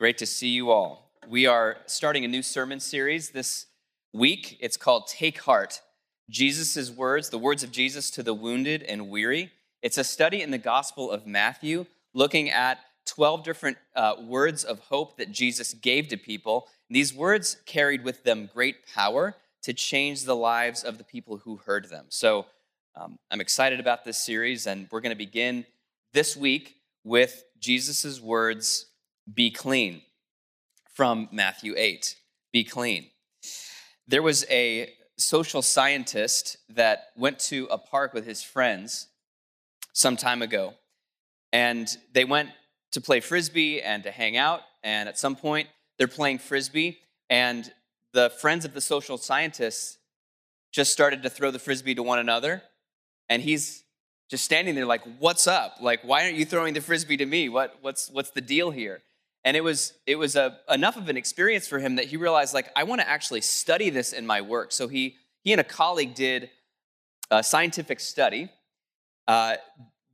Great to see you all. We are starting a new sermon series this week. It's called Take Heart Jesus' Words, the words of Jesus to the wounded and weary. It's a study in the Gospel of Matthew looking at 12 different uh, words of hope that Jesus gave to people. These words carried with them great power to change the lives of the people who heard them. So um, I'm excited about this series, and we're going to begin this week with Jesus' words be clean from Matthew 8. Be clean. There was a social scientist that went to a park with his friends some time ago. And they went to play frisbee and to hang out. And at some point, they're playing frisbee. And the friends of the social scientist just started to throw the frisbee to one another. And he's just standing there like, what's up? Like, why aren't you throwing the frisbee to me? What, what's, what's the deal here? And it was, it was a, enough of an experience for him that he realized, like, I want to actually study this in my work. So he, he and a colleague did a scientific study uh,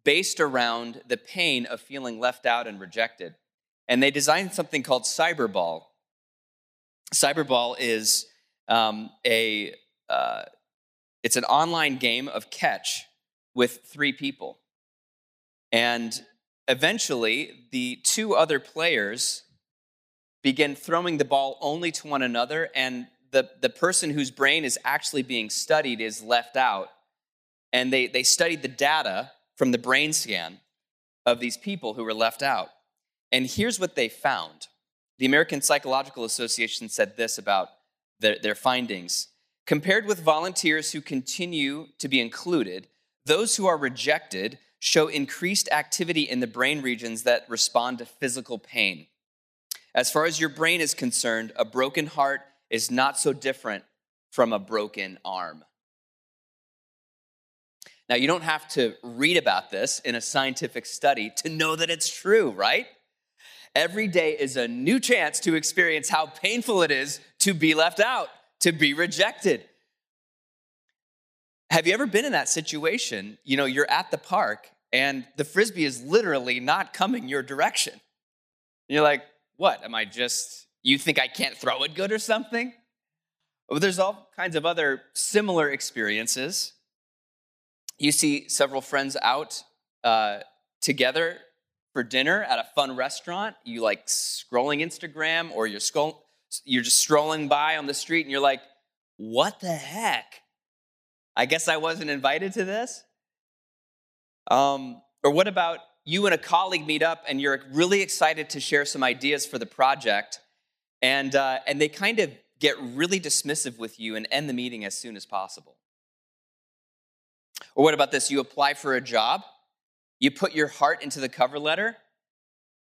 based around the pain of feeling left out and rejected. And they designed something called Cyberball. Cyberball is um, a, uh, it's an online game of catch with three people. And Eventually, the two other players begin throwing the ball only to one another, and the, the person whose brain is actually being studied is left out. And they, they studied the data from the brain scan of these people who were left out. And here's what they found the American Psychological Association said this about their, their findings. Compared with volunteers who continue to be included, those who are rejected show increased activity in the brain regions that respond to physical pain. As far as your brain is concerned, a broken heart is not so different from a broken arm. Now, you don't have to read about this in a scientific study to know that it's true, right? Every day is a new chance to experience how painful it is to be left out, to be rejected. Have you ever been in that situation? You know, you're at the park and the frisbee is literally not coming your direction. And you're like, what? Am I just, you think I can't throw it good or something? Well, there's all kinds of other similar experiences. You see several friends out uh, together for dinner at a fun restaurant. You like scrolling Instagram or you're, scroll- you're just strolling by on the street and you're like, what the heck? I guess I wasn't invited to this. Um, or what about you and a colleague meet up and you're really excited to share some ideas for the project, and, uh, and they kind of get really dismissive with you and end the meeting as soon as possible? Or what about this? You apply for a job, you put your heart into the cover letter,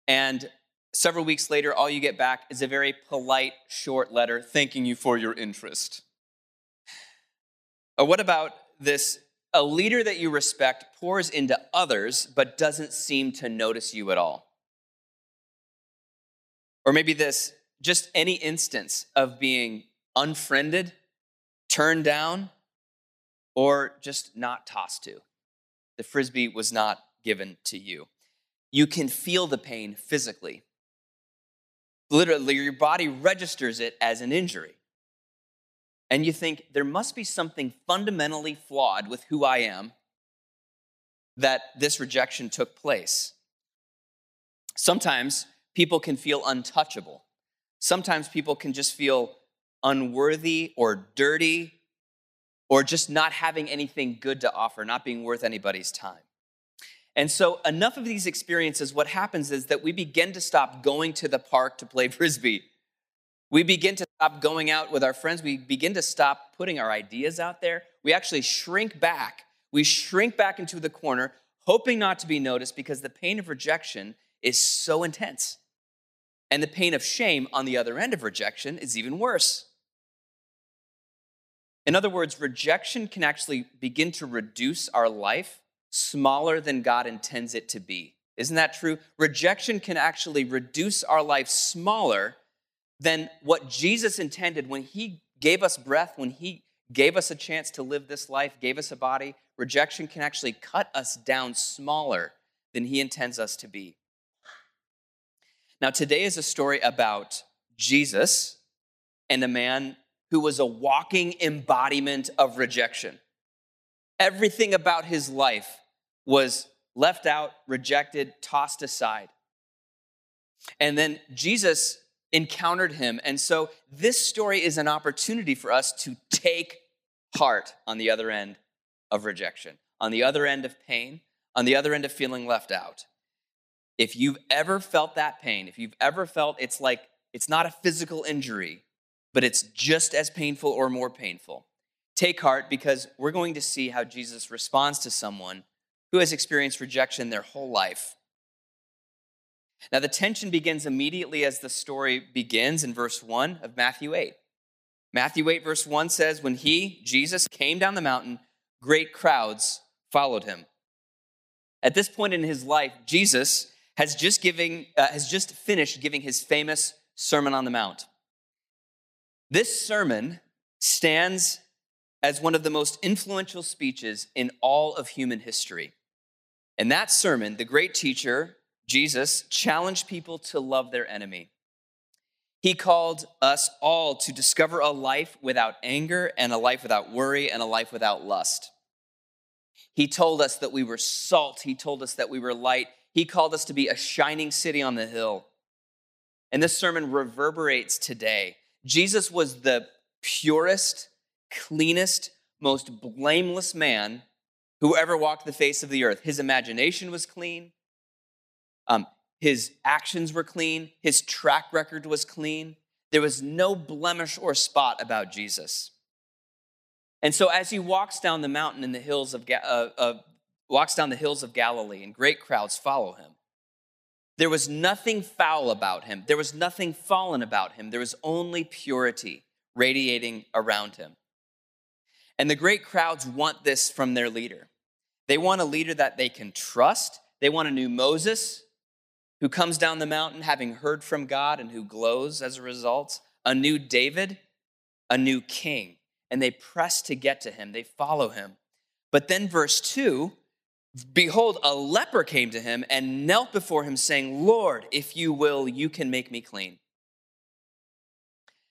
and several weeks later, all you get back is a very polite, short letter thanking you for your interest. Or what about this a leader that you respect pours into others but doesn't seem to notice you at all. Or maybe this just any instance of being unfriended, turned down, or just not tossed to. The frisbee was not given to you. You can feel the pain physically. Literally, your body registers it as an injury and you think there must be something fundamentally flawed with who I am that this rejection took place. Sometimes people can feel untouchable. Sometimes people can just feel unworthy or dirty or just not having anything good to offer, not being worth anybody's time. And so, enough of these experiences, what happens is that we begin to stop going to the park to play frisbee we begin to stop going out with our friends. We begin to stop putting our ideas out there. We actually shrink back. We shrink back into the corner, hoping not to be noticed because the pain of rejection is so intense. And the pain of shame on the other end of rejection is even worse. In other words, rejection can actually begin to reduce our life smaller than God intends it to be. Isn't that true? Rejection can actually reduce our life smaller than what Jesus intended when he gave us breath, when he gave us a chance to live this life, gave us a body. Rejection can actually cut us down smaller than he intends us to be. Now, today is a story about Jesus and a man who was a walking embodiment of rejection. Everything about his life was left out, rejected, tossed aside. And then Jesus encountered him. And so this story is an opportunity for us to take heart on the other end of rejection, on the other end of pain, on the other end of feeling left out. If you've ever felt that pain, if you've ever felt it's like it's not a physical injury, but it's just as painful or more painful, take heart because we're going to see how Jesus responds to someone who has experienced rejection their whole life. Now, the tension begins immediately as the story begins in verse 1 of Matthew 8. Matthew 8, verse 1 says, When he, Jesus, came down the mountain, great crowds followed him. At this point in his life, Jesus has just, giving, uh, has just finished giving his famous Sermon on the Mount. This sermon stands as one of the most influential speeches in all of human history. In that sermon, the great teacher, Jesus, challenged people to love their enemy. He called us all to discover a life without anger and a life without worry and a life without lust. He told us that we were salt. He told us that we were light. He called us to be a shining city on the hill. And this sermon reverberates today. Jesus was the purest, cleanest, most blameless man who ever walked the face of the earth. His imagination was clean, um, his actions were clean, his track record was clean. There was no blemish or spot about Jesus. And so, as he walks down the mountain in the hills of, uh, uh, walks down the hills of Galilee, and great crowds follow him. There was nothing foul about him. There was nothing fallen about him. There was only purity radiating around him. And the great crowds want this from their leader. They want a leader that they can trust. They want a new Moses who comes down the mountain having heard from God and who glows as a result, a new David, a new king. And they press to get to him, they follow him. But then, verse 2 Behold, a leper came to him and knelt before him, saying, Lord, if you will, you can make me clean.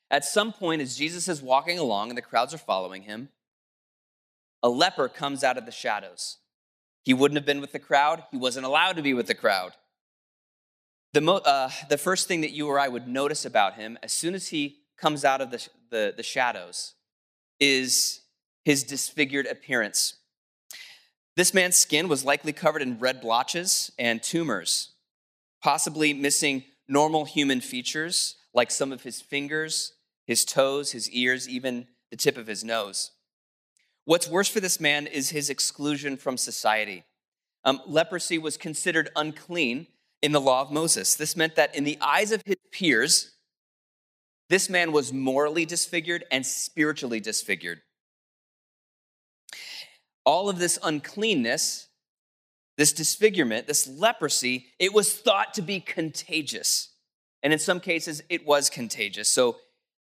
At some point, as Jesus is walking along and the crowds are following him, a leper comes out of the shadows. He wouldn't have been with the crowd, he wasn't allowed to be with the crowd. The, mo- uh, the first thing that you or I would notice about him as soon as he comes out of the, the, the shadows is his disfigured appearance. This man's skin was likely covered in red blotches and tumors, possibly missing normal human features like some of his fingers, his toes, his ears, even the tip of his nose. What's worse for this man is his exclusion from society. Um, leprosy was considered unclean in the law of Moses. This meant that in the eyes of his peers, this man was morally disfigured and spiritually disfigured. All of this uncleanness, this disfigurement, this leprosy, it was thought to be contagious. And in some cases, it was contagious. So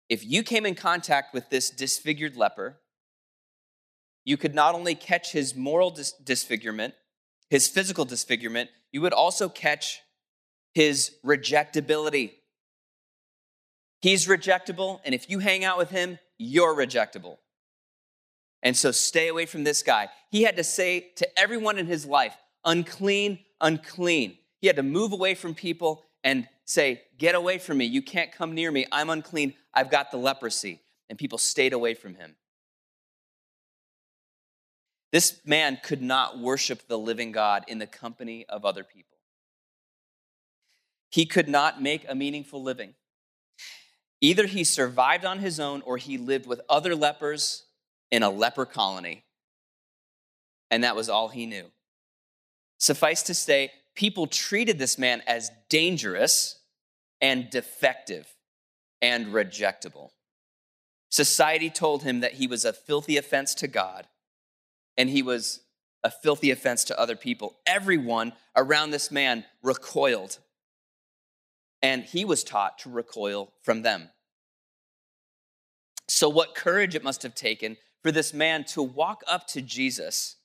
if you came in contact with this disfigured leper, you could not only catch his moral dis- disfigurement, his physical disfigurement, you would also catch his rejectability. He's rejectable, and if you hang out with him, you're rejectable. And so stay away from this guy. He had to say to everyone in his life, unclean, unclean. He had to move away from people and say, Get away from me. You can't come near me. I'm unclean. I've got the leprosy. And people stayed away from him. This man could not worship the living God in the company of other people. He could not make a meaningful living. Either he survived on his own or he lived with other lepers in a leper colony. And that was all he knew. Suffice to say, people treated this man as dangerous and defective and rejectable. Society told him that he was a filthy offense to God and he was a filthy offense to other people. Everyone around this man recoiled, and he was taught to recoil from them. So, what courage it must have taken for this man to walk up to Jesus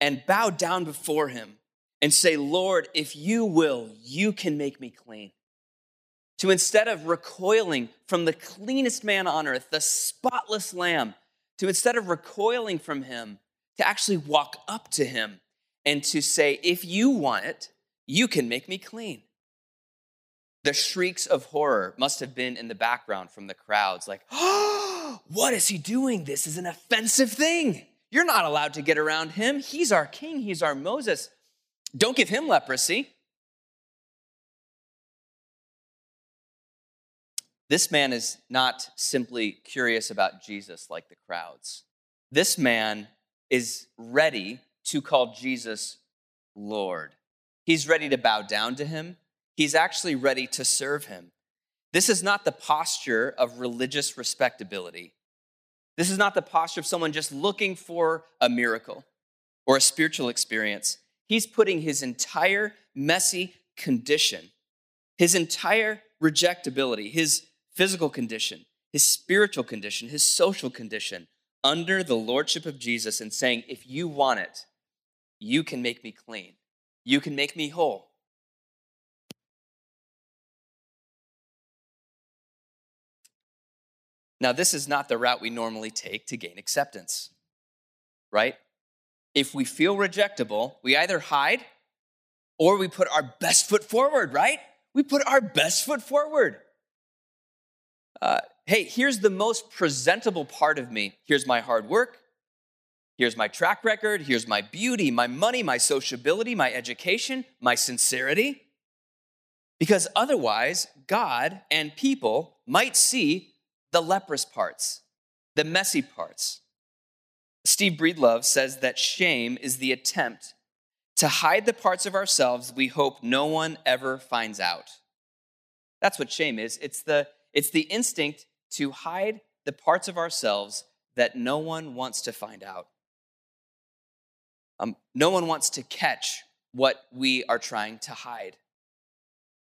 and bow down before him and say, Lord, if you will, you can make me clean. to instead of recoiling from the cleanest man on earth, the spotless lamb, to instead of recoiling from him, to actually walk up to him and to say, If you want it, you can make me clean. The shrieks of horror must have been in the background from the crowds, like, oh, what is he doing? This is an offensive thing. You're not allowed to get around him. He's our king, he's our Moses. Don't give him leprosy. This man is not simply curious about Jesus like the crowds. This man is ready to call Jesus Lord. He's ready to bow down to him. He's actually ready to serve him. This is not the posture of religious respectability. This is not the posture of someone just looking for a miracle or a spiritual experience. He's putting his entire messy condition, his entire rejectability, his physical condition, his spiritual condition, his social condition under the lordship of Jesus and saying, if you want it, you can make me clean. You can make me whole. Now, this is not the route we normally take to gain acceptance, right? If we feel rejectable, we either hide or we put our best foot forward, right? We put our best foot forward. Uh, hey, here's the most presentable part of me. Here's my hard work. Here's my track record. Here's my beauty, my money, my sociability, my education, my sincerity. Because otherwise, God and people might see the leprous parts, the messy parts. Steve Breedlove says that shame is the attempt to hide the parts of ourselves we hope no one ever finds out. That's what shame is. It's the, it's the instinct to hide the parts of ourselves that no one wants to find out. Um, no one wants to catch what we are trying to hide.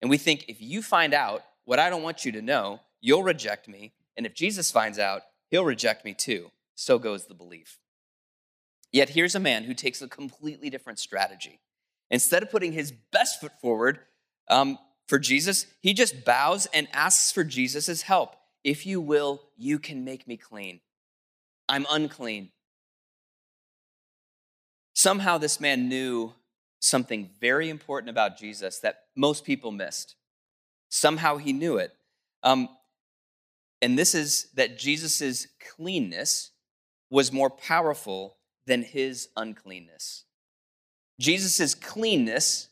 And we think if you find out what I don't want you to know, you'll reject me and if Jesus finds out, he'll reject me too. So goes the belief. Yet here's a man who takes a completely different strategy. Instead of putting his best foot forward um, for Jesus, he just bows and asks for Jesus' help. If you will, you can make me clean. I'm unclean. Somehow, this man knew something very important about Jesus that most people missed. Somehow, he knew it. Um, and this is that Jesus' cleanness was more powerful than his uncleanness. Jesus' cleanness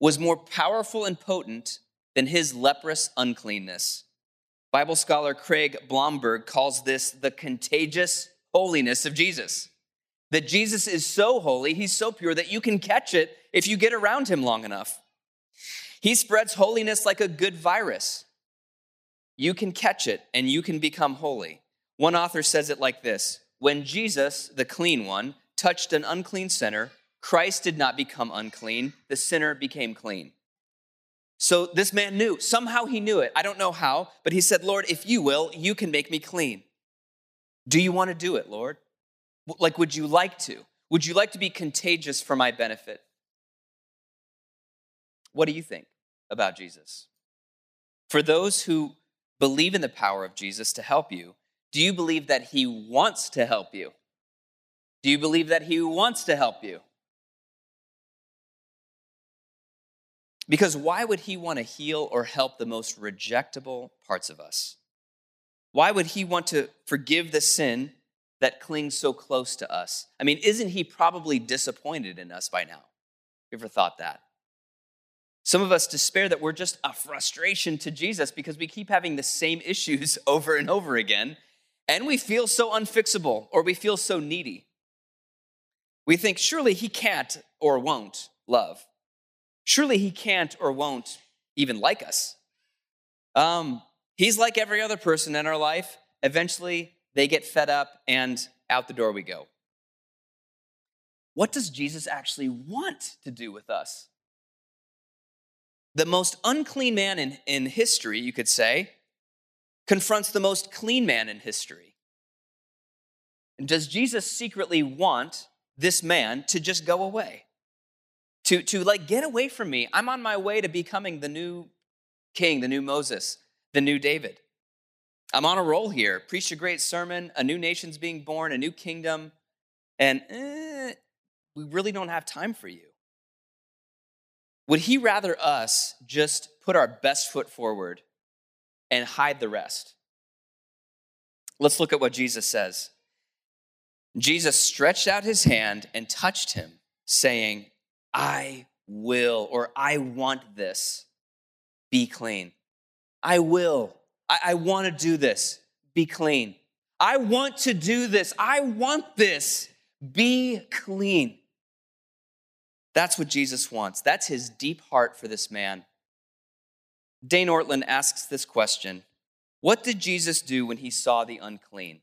was more powerful and potent than his leprous uncleanness. Bible scholar Craig Blomberg calls this the contagious holiness of Jesus. That Jesus is so holy, he's so pure that you can catch it if you get around him long enough. He spreads holiness like a good virus you can catch it and you can become holy. One author says it like this When Jesus, the clean one, touched an unclean sinner, Christ did not become unclean, the sinner became clean. So this man knew, somehow he knew it. I don't know how, but he said, Lord, if you will, you can make me clean. Do you want to do it, Lord? Like, would you like to? Would you like to be contagious for my benefit? What do you think about Jesus? For those who believe in the power of Jesus to help you, do you believe that he wants to help you? Do you believe that he wants to help you? Because why would he want to heal or help the most rejectable parts of us? Why would he want to forgive the sin that clings so close to us? I mean, isn't he probably disappointed in us by now? You ever thought that? Some of us despair that we're just a frustration to Jesus because we keep having the same issues over and over again, and we feel so unfixable or we feel so needy. We think, surely he can't or won't love. Surely he can't or won't even like us. Um, he's like every other person in our life. Eventually, they get fed up and out the door we go. What does Jesus actually want to do with us? the most unclean man in, in history, you could say, confronts the most clean man in history. And does Jesus secretly want this man to just go away? To, to like, get away from me. I'm on my way to becoming the new king, the new Moses, the new David. I'm on a roll here. Preached a great sermon, a new nation's being born, a new kingdom, and eh, we really don't have time for you. Would he rather us just put our best foot forward and hide the rest? Let's look at what Jesus says. Jesus stretched out his hand and touched him, saying, I will, or I want this. Be clean. I will. I, I want to do this. Be clean. I want to do this. I want this. Be clean. That's what Jesus wants. That's his deep heart for this man. Dane Ortlund asks this question What did Jesus do when he saw the unclean?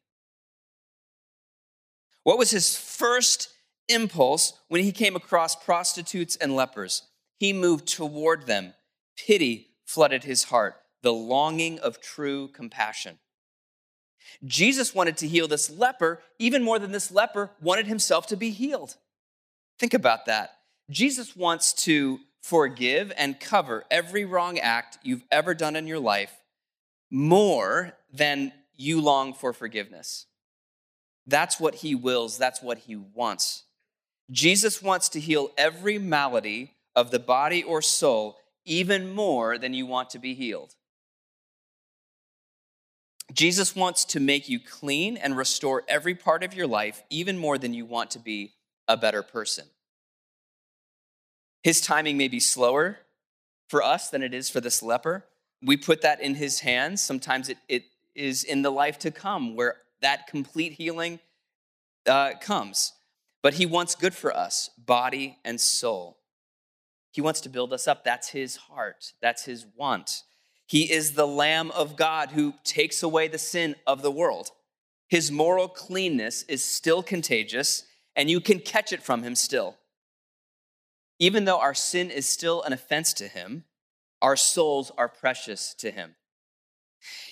What was his first impulse when he came across prostitutes and lepers? He moved toward them. Pity flooded his heart, the longing of true compassion. Jesus wanted to heal this leper even more than this leper wanted himself to be healed. Think about that. Jesus wants to forgive and cover every wrong act you've ever done in your life more than you long for forgiveness. That's what he wills, that's what he wants. Jesus wants to heal every malady of the body or soul even more than you want to be healed. Jesus wants to make you clean and restore every part of your life even more than you want to be a better person. His timing may be slower for us than it is for this leper. We put that in his hands. Sometimes it, it is in the life to come where that complete healing uh, comes. But he wants good for us, body and soul. He wants to build us up. That's his heart, that's his want. He is the Lamb of God who takes away the sin of the world. His moral cleanness is still contagious, and you can catch it from him still. Even though our sin is still an offense to him, our souls are precious to him.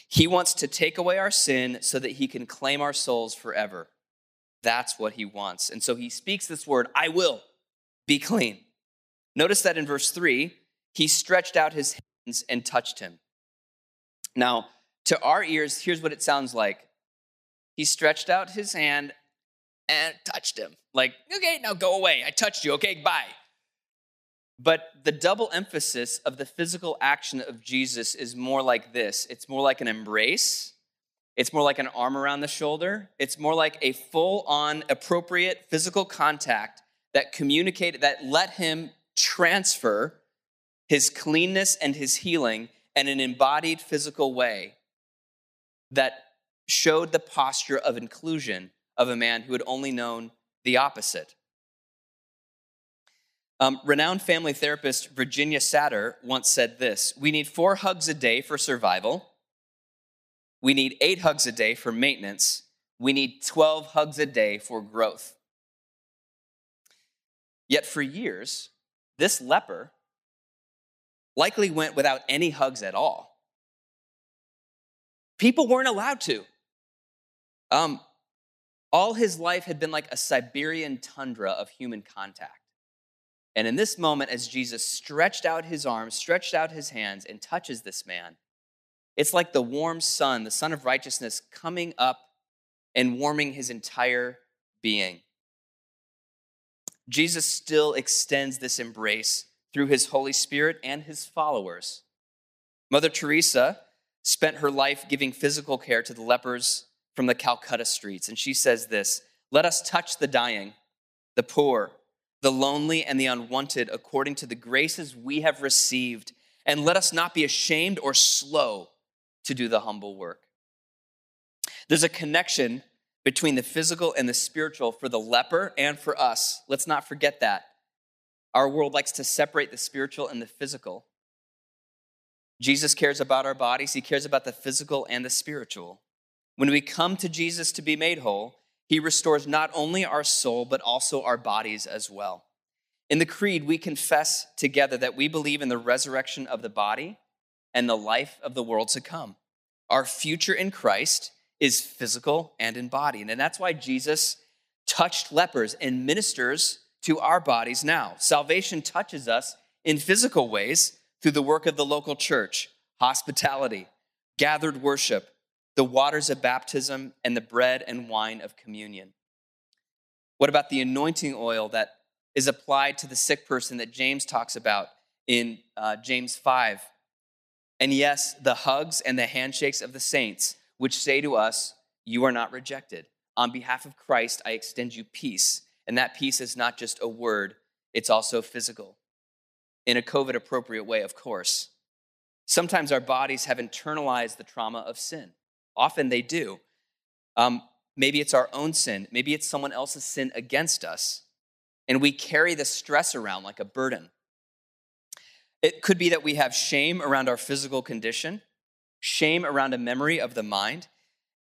He wants to take away our sin so that he can claim our souls forever. That's what he wants. And so he speaks this word, I will be clean. Notice that in verse 3, he stretched out his hands and touched him. Now, to our ears, here's what it sounds like He stretched out his hand and touched him. Like, okay, now go away. I touched you. Okay, bye. But the double emphasis of the physical action of Jesus is more like this it's more like an embrace it's more like an arm around the shoulder. It's more like a full on appropriate physical contact that communicated, that let him transfer his cleanness and his healing in an embodied physical way that showed the posture of inclusion of a man who had only known the opposite. Um, renowned family therapist Virginia Satir once said this We need four hugs a day for survival we need eight hugs a day for maintenance. We need 12 hugs a day for growth. Yet for years, this leper likely went without any hugs at all. People weren't allowed to. Um, all his life had been like a Siberian tundra of human contact. And in this moment, as Jesus stretched out his arms, stretched out his hands, and touches this man, it's like the warm sun, the sun of righteousness, coming up and warming his entire being. Jesus still extends this embrace through his Holy Spirit and his followers. Mother Teresa spent her life giving physical care to the lepers from the Calcutta streets, and she says this Let us touch the dying, the poor, the lonely, and the unwanted according to the graces we have received, and let us not be ashamed or slow to do the humble work. There's a connection between the physical and the spiritual for the leper and for us. Let's not forget that. Our world likes to separate the spiritual and the physical. Jesus cares about our bodies, he cares about the physical and the spiritual. When we come to Jesus to be made whole, he restores not only our soul, but also our bodies as well. In the Creed, we confess together that we believe in the resurrection of the body and the life of the world to come. Our future in Christ is physical and embodied. And that's why Jesus touched lepers and ministers to our bodies now. Salvation touches us in physical ways through the work of the local church. hospitality, gathered worship, the waters of baptism, and the bread and wine of communion. What about the anointing oil that is applied to the sick person that James talks about in uh, James 5? And yes, the hugs and the handshakes of the saints, which say to us, You are not rejected. On behalf of Christ, I extend you peace. And that peace is not just a word, it's also physical. In a COVID appropriate way, of course. Sometimes our bodies have internalized the trauma of sin. Often they do. Um, maybe it's our own sin, maybe it's someone else's sin against us. And we carry the stress around like a burden. It could be that we have shame around our physical condition, shame around a memory of the mind.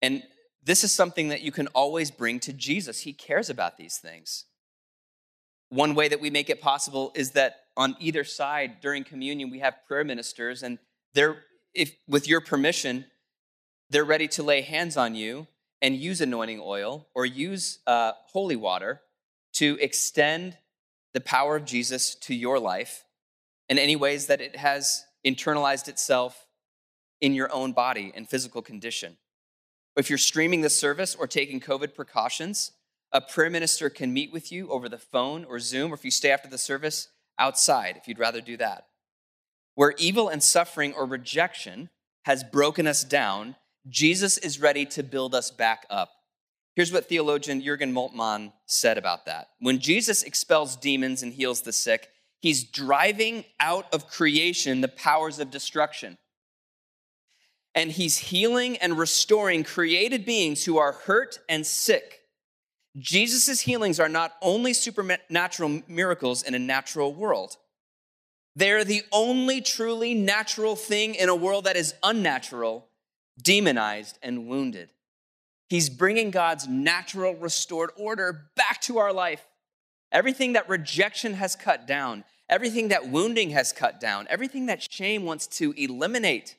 And this is something that you can always bring to Jesus. He cares about these things. One way that we make it possible is that on either side during communion, we have prayer ministers, and they're, if, with your permission, they're ready to lay hands on you and use anointing oil or use uh, holy water to extend the power of Jesus to your life in any ways that it has internalized itself in your own body and physical condition. If you're streaming the service or taking COVID precautions, a prayer minister can meet with you over the phone or Zoom, or if you stay after the service, outside, if you'd rather do that. Where evil and suffering or rejection has broken us down, Jesus is ready to build us back up. Here's what theologian Jurgen Moltmann said about that. When Jesus expels demons and heals the sick, He's driving out of creation the powers of destruction. And he's healing and restoring created beings who are hurt and sick. Jesus' healings are not only supernatural miracles in a natural world, they're the only truly natural thing in a world that is unnatural, demonized, and wounded. He's bringing God's natural restored order back to our life. Everything that rejection has cut down, everything that wounding has cut down, everything that shame wants to eliminate,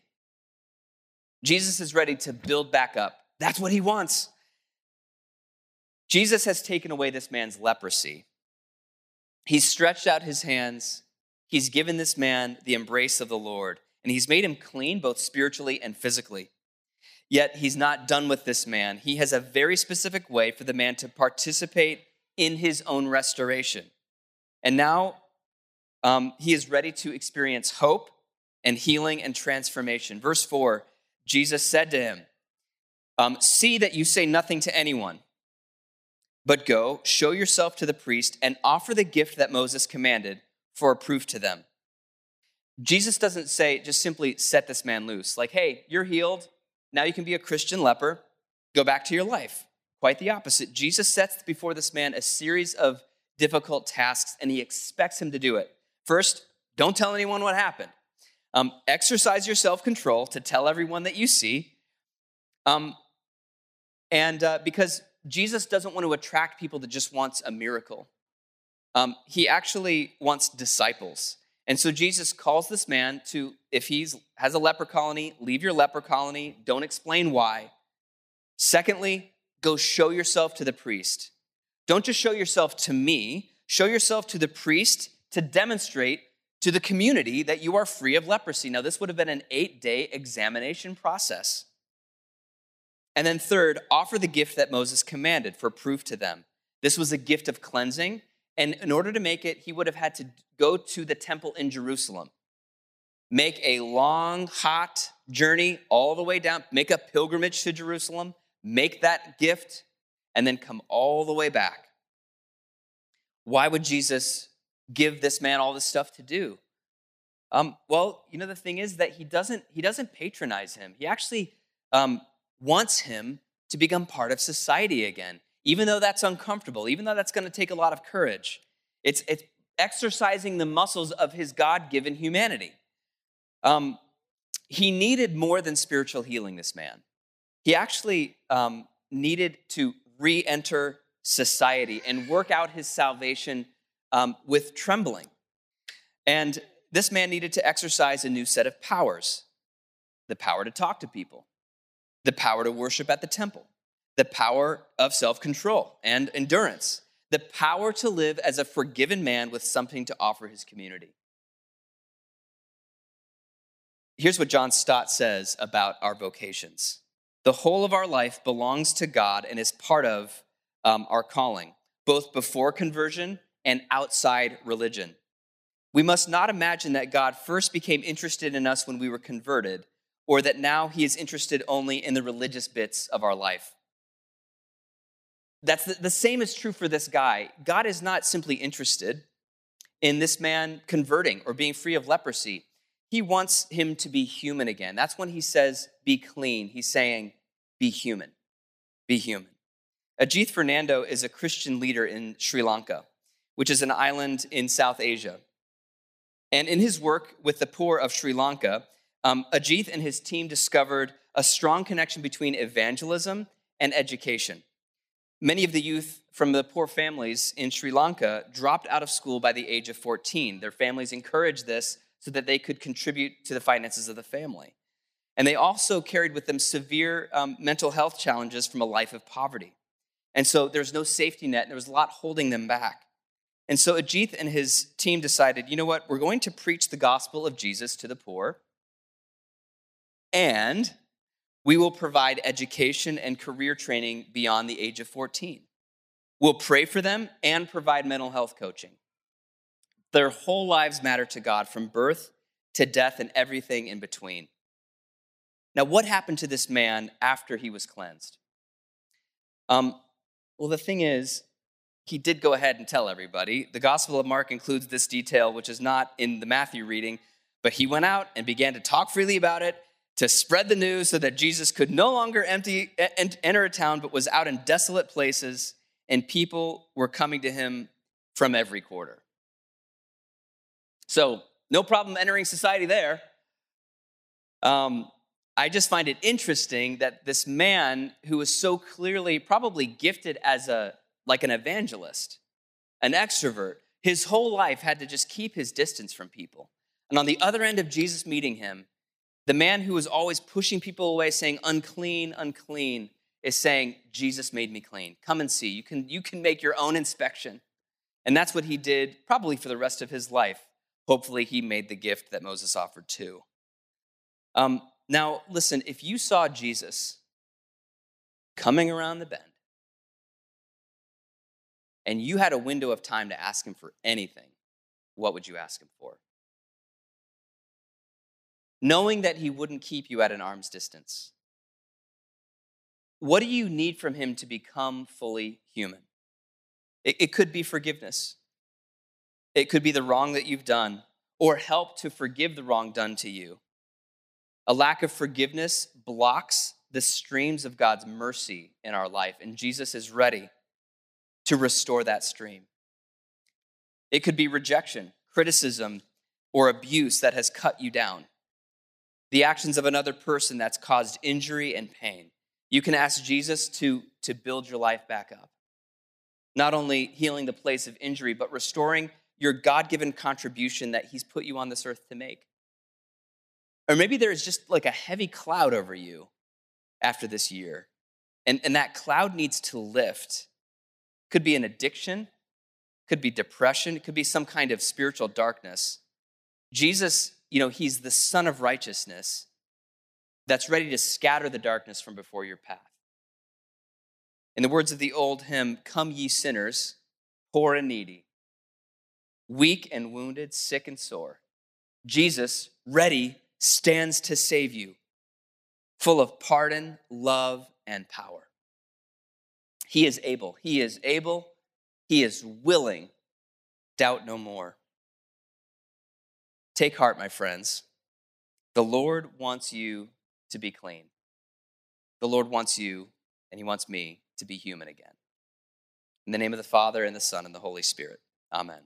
Jesus is ready to build back up. That's what he wants. Jesus has taken away this man's leprosy. He's stretched out his hands. He's given this man the embrace of the Lord, and he's made him clean both spiritually and physically. Yet he's not done with this man. He has a very specific way for the man to participate in his own restoration. And now um, he is ready to experience hope and healing and transformation. Verse 4 Jesus said to him, um, See that you say nothing to anyone, but go, show yourself to the priest, and offer the gift that Moses commanded for a proof to them. Jesus doesn't say, just simply set this man loose. Like, hey, you're healed. Now you can be a Christian leper. Go back to your life. Quite the opposite. Jesus sets before this man a series of difficult tasks, and he expects him to do it. First, don't tell anyone what happened. Um, exercise your self control to tell everyone that you see. Um, and uh, because Jesus doesn't want to attract people that just wants a miracle, um, he actually wants disciples. And so Jesus calls this man to, if he has a leper colony, leave your leper colony. Don't explain why. Secondly, go show yourself to the priest. Don't just show yourself to me, show yourself to the priest to demonstrate to the community that you are free of leprosy. Now, this would have been an eight day examination process. And then, third, offer the gift that Moses commanded for proof to them. This was a gift of cleansing. And in order to make it, he would have had to go to the temple in Jerusalem, make a long, hot journey all the way down, make a pilgrimage to Jerusalem, make that gift, and then come all the way back. Why would Jesus give this man all this stuff to do? Um, well, you know, the thing is that he doesn't, he doesn't patronize him. He actually um, wants him to become part of society again, even though that's uncomfortable, even though that's going to take a lot of courage. It's, it's exercising the muscles of his God given humanity. Um, he needed more than spiritual healing, this man. He actually um, needed to re enter society and work out his salvation um, with trembling. And this man needed to exercise a new set of powers. The power to talk to people, the power to worship at the temple, the power of self control and endurance, the power to live as a forgiven man with something to offer his community. here's what John Stott says about our vocations the whole of our life belongs to God and is part of um, our calling, both before conversion and outside religion. We must not imagine that God first became interested in us when we were converted, or that now he is interested only in the religious bits of our life. That's the, the same is true for this guy. God is not simply interested in this man converting or being free of leprosy. He wants him to be human again. That's when he says, be clean. He's saying, be human. Be human. Ajith Fernando is a Christian leader in Sri Lanka, which is an island in South Asia. And in his work with the poor of Sri Lanka, um, Ajith and his team discovered a strong connection between evangelism and education. Many of the youth from the poor families in Sri Lanka dropped out of school by the age of 14. Their families encouraged this so that they could contribute to the finances of the family. And they also carried with them severe um, mental health challenges from a life of poverty. And so there's no safety net, and there was a lot holding them back. And so Ajith and his team decided you know what? We're going to preach the gospel of Jesus to the poor, and we will provide education and career training beyond the age of 14. We'll pray for them and provide mental health coaching. Their whole lives matter to God from birth to death and everything in between. Now, what happened to this man after he was cleansed? Um, well, the thing is, he did go ahead and tell everybody. The Gospel of Mark includes this detail, which is not in the Matthew reading, but he went out and began to talk freely about it to spread the news so that Jesus could no longer empty, enter a town, but was out in desolate places, and people were coming to him from every quarter. So, no problem entering society there. Um, I just find it interesting that this man who was so clearly probably gifted as a like an evangelist, an extrovert, his whole life had to just keep his distance from people. And on the other end of Jesus meeting him, the man who was always pushing people away, saying, unclean, unclean, is saying, Jesus made me clean. Come and see. You can, you can make your own inspection. And that's what he did probably for the rest of his life. Hopefully, he made the gift that Moses offered too. Um, now, listen, if you saw Jesus coming around the bend and you had a window of time to ask him for anything, what would you ask him for? knowing that he wouldn't keep you at an arm's distance? What do you need from him to become fully human? It, it, could be forgiveness, it could be the wrong that you've done, or help to forgive the wrong done to you. A lack of forgiveness blocks the streams of God's mercy in our life, and Jesus is ready to restore that stream. It could be rejection, criticism, or abuse that has cut you down the actions of another person that's caused injury and pain. You can ask Jesus to, to build your life back up. Not only healing the place of injury, but restoring your God given contribution that He's put you on this earth to make. Or maybe there's just like a heavy cloud over you after this year, and, and that cloud needs to lift. Could be an addiction, could be depression, could be some kind of spiritual darkness. Jesus you know, he's the Sun of Righteousness that's ready to scatter the darkness from before your path. In the words of the old hymn, Come ye sinners, poor and needy, weak and wounded, sick and sore. Jesus, ready, stands to save you, full of pardon, love, and power. He is able. He is able. He is willing. Doubt no more. Take heart, my friends. The Lord wants you to be clean. The Lord wants you, and He wants me, to be human again. In the name of the Father, and the Son, and the Holy Spirit. Amen.